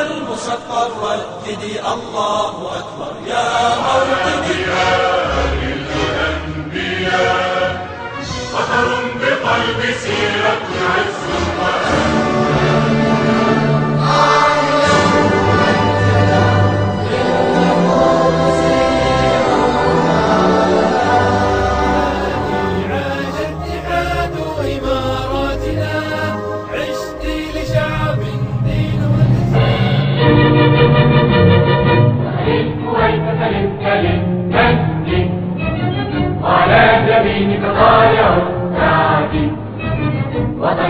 المسطر رددي الله أكبر يا موطني الأنبياء خطر بقلب سيرة عز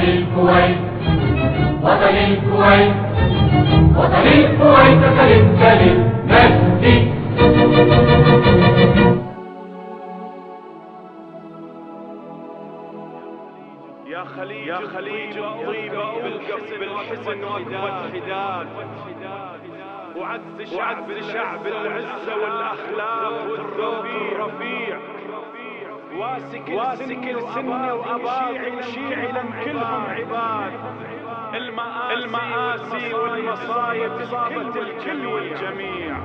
الكويت وطن الكويت وطن الكويت سلم سلم مجدي. يا خليج يا خليج أطيب بالقف بالحزن والحداد. وعز شعب شعب العزة والأخلاق والذوق الرفيع واسك واسك السن وأباطي الشيعي لم كلهم عباد. المآسي والمصايب صابت الكل والجميع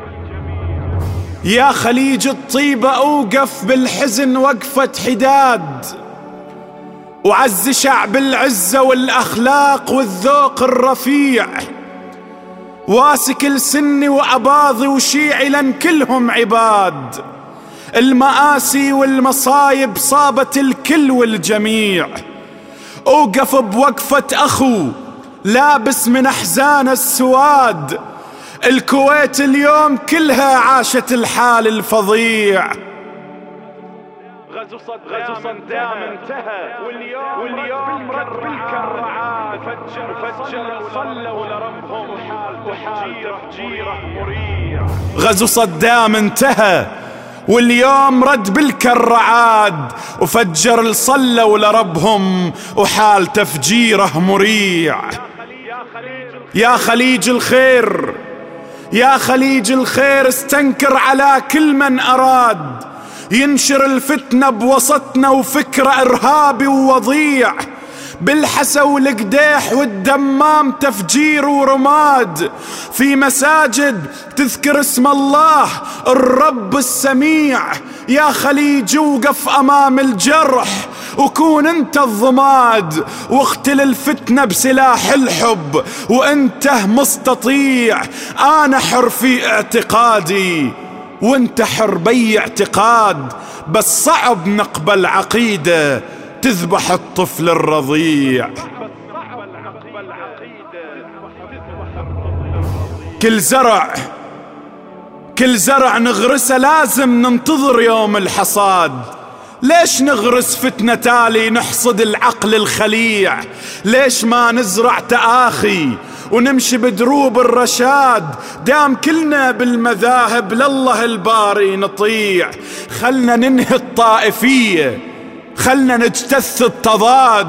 يا خليج الطيبة أوقف بالحزن وقفة حداد. وعز شعب العزة والأخلاق والذوق الرفيع. واسك السن وأباضي وشيعي لن كلهم عباد. المآسي والمصايب صابت الكل والجميع. أوقف بوقفة أخو لابس من أحزان السواد. الكويت اليوم كلها عاشت الحال الفظيع. غزو صدام, صدام انتهى. واليوم, واليوم رد بالكرعات فجر فجر صلوا لربهم وحال تفجيره مريع. غزو صدام انتهى. واليوم رد بالكرعاد وفجر الصلة لربهم وحال تفجيره مريع. يا خليج الخير يا خليج الخير استنكر على كل من أراد. ينشر الفتنة بوسطنا وفكرة إرهابي ووضيع. بالحسا والقديح والدمام تفجير ورماد. في مساجد تذكر اسم الله الرب السميع. يا خليج وقف أمام الجرح وكون أنت الضماد. واختل الفتنة بسلاح الحب وانت مستطيع. أنا حر في اعتقادي وانت حر بي اعتقاد. بس صعب نقبل عقيدة. تذبح الطفل الرضيع. كل زرع كل زرع نغرسه لازم ننتظر يوم الحصاد. ليش نغرس فتنة تالي نحصد العقل الخليع؟ ليش ما نزرع تآخي ونمشي بدروب الرشاد؟ دام كلنا بالمذاهب لله الباري نطيع. خلنا ننهي الطائفية خلنا نجتث التضاد.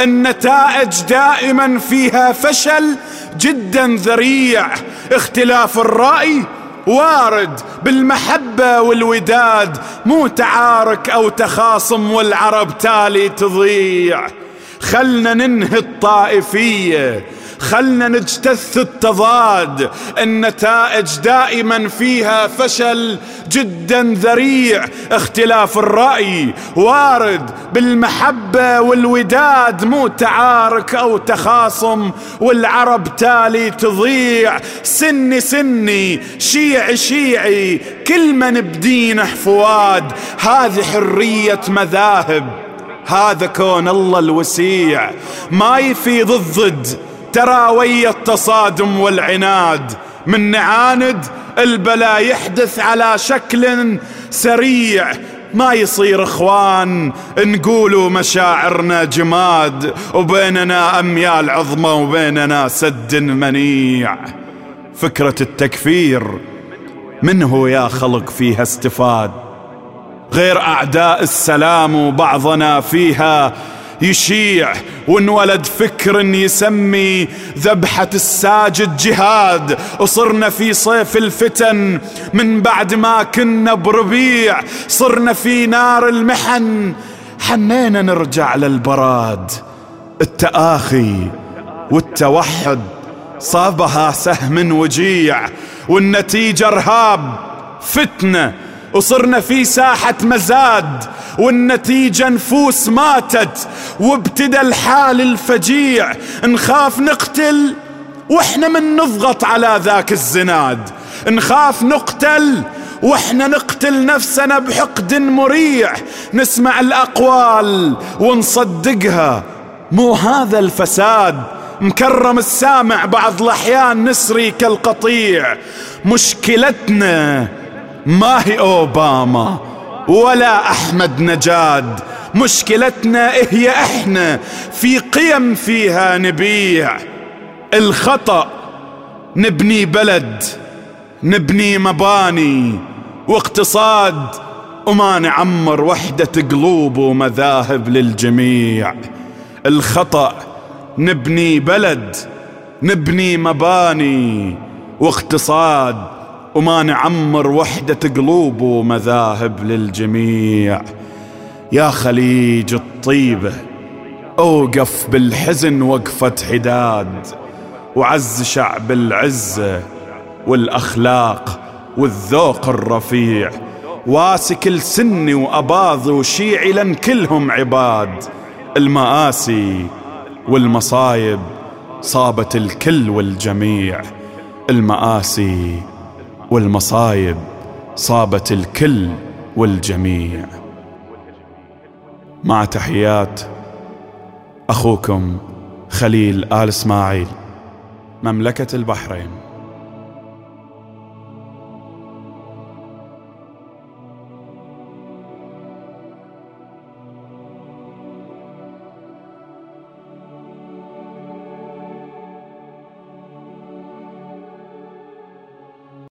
النتائج دائما فيها فشل جدا ذريع. اختلاف الرأي وارد بالمحبة والوداد مو تعارك أو تخاصم والعرب تالي تضيع. خلنا ننهي الطائفية خلنا نجتث التضاد. النتائج دائما فيها فشل جدا ذريع. اختلاف الرأي وارد بالمحبة والوداد مو تعارك أو تخاصم. والعرب تالي تضيع. سني سني شيعي شيعي كل من بدينه فواد هذه حرية مذاهب. هذا كون الله الوسيع. ما يفيض الضد. ترى ويا التصادم والعناد. من نعاند البلا يحدث على شكل سريع. ما يصير إخوان نقولوا مشاعرنا جماد. وبيننا أميال عظمى وبيننا سد منيع. فكرة التكفير من هو يا خلق فيها استفاد؟ غير أعداء السلام وبعضنا فيها يشيع وانولد فكر يسمي ذبحة الساجد جهاد. وصرنا في صيف الفتن من بعد ما كنا بربيع. صرنا في نار المحن حنينا نرجع للبراد. التآخي والتوحد صابها سهم وجيع والنتيجة إرهاب فتنة. وصرنا في ساحة مزاد والنتيجة نفوس ماتت وابتدى الحال الفجيع. نخاف نقتل وإحنا من نضغط على ذاك الزناد. نخاف نقتل وإحنا نقتل نفسنا بحقد مريع. نسمع الأقوال ونصدقها. مو هذا الفساد؟ مكرم السامع بعض الأحيان نسري كالقطيع. مشكلتنا ما هي أوباما. ولا أحمد نجاد. مشكلتنا هي إحنا في قيم فيها نبيع. الخطأ نبني بلد نبني مباني. واقتصاد وما نعمر وحدة قلوب ومذاهب للجميع. الخطأ نبني بلد نبني مباني. واقتصاد وما نعمر وحدة قلوب ومذاهب للجميع. يا خليج الطيبة أوقف بالحزن وقفة حداد وعز شعب العزة والأخلاق والذوق الرفيع. واسك السني وأباضي وشيعي لن كلهم عباد. المآسي والمصايب صابت الكل والجميع. المآسي والمصايب صابت الكل والجميع. مع تحيات أخوكم خليل آل إسماعيل مملكة البحرين.